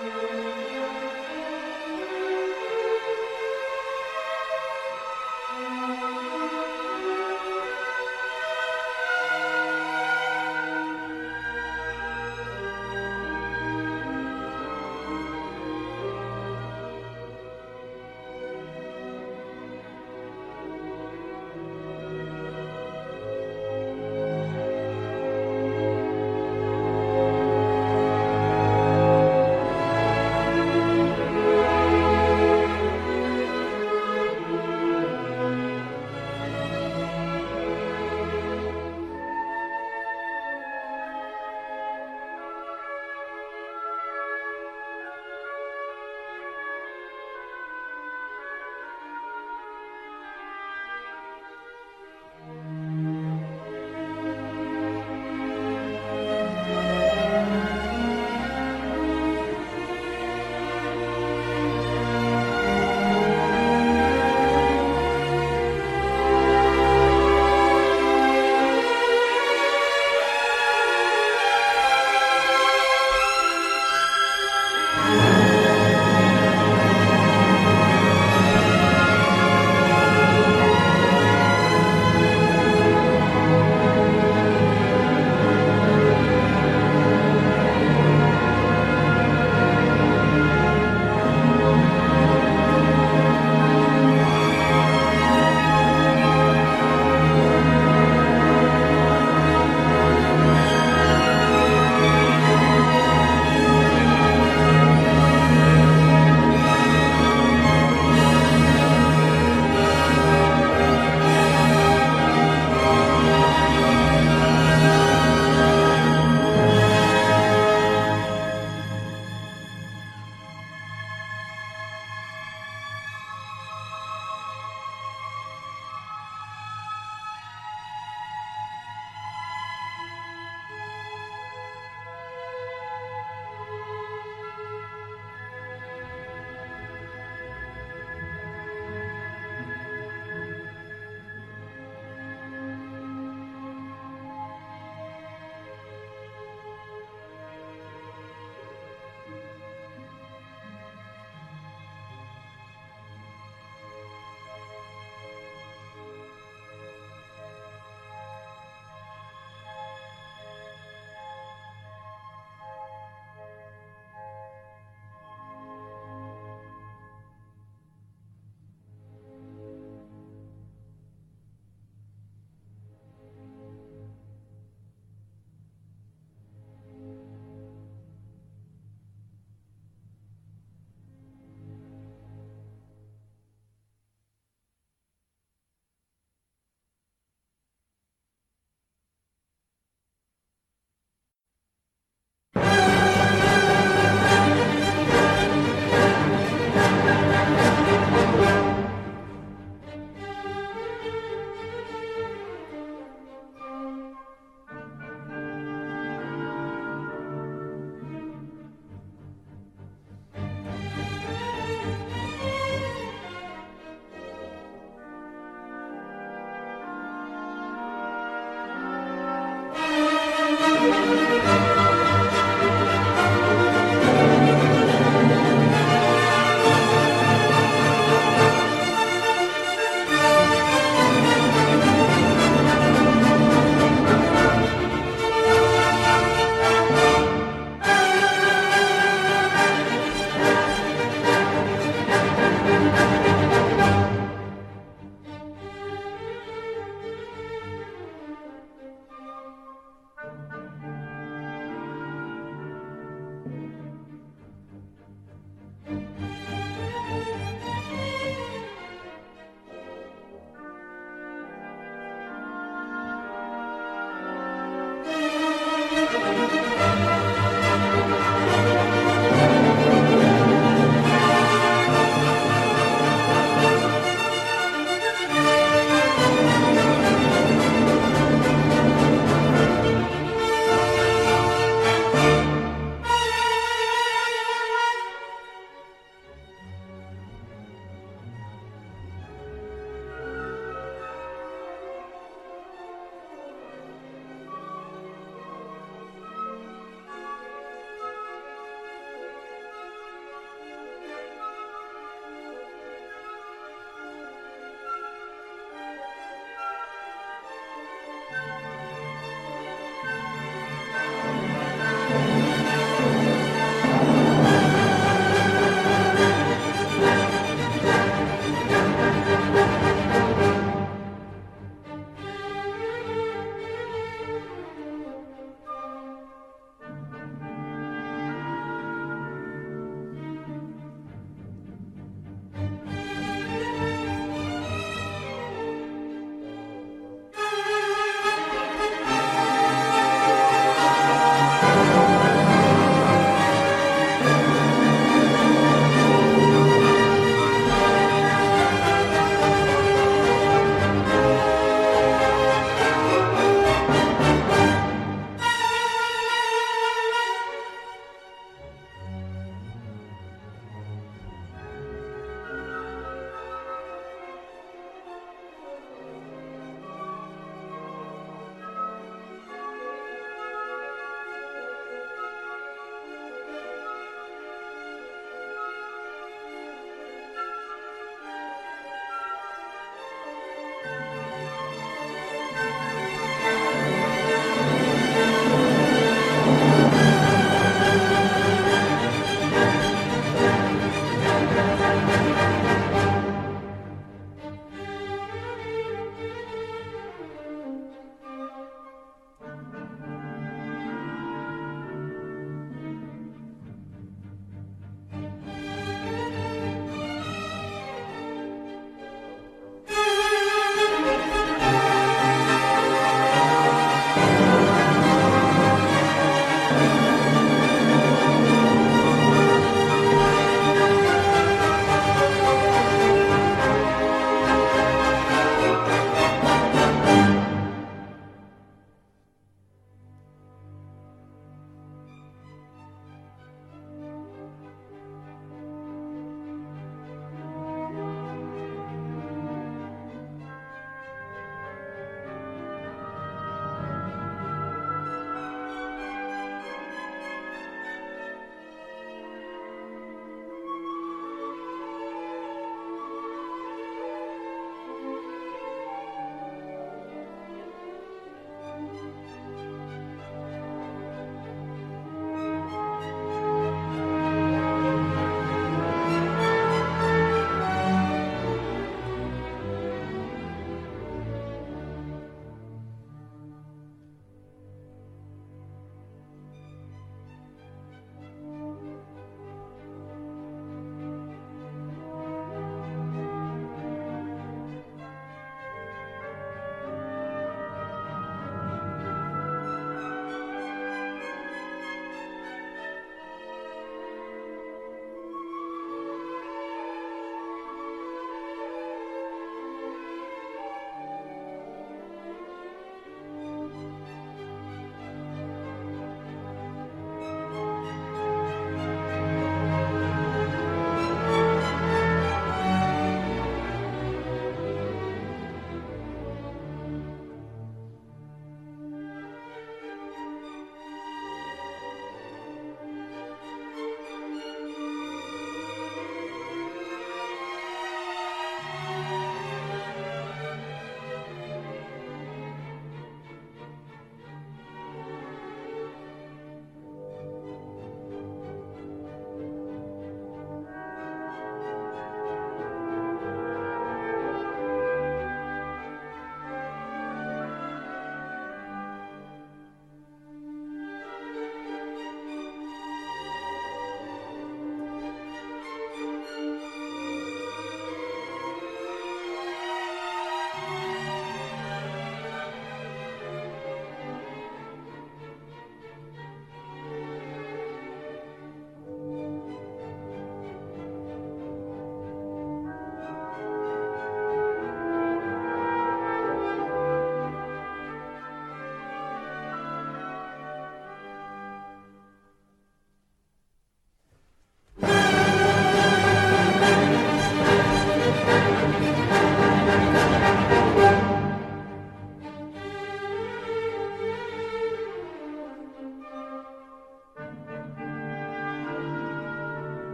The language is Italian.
Música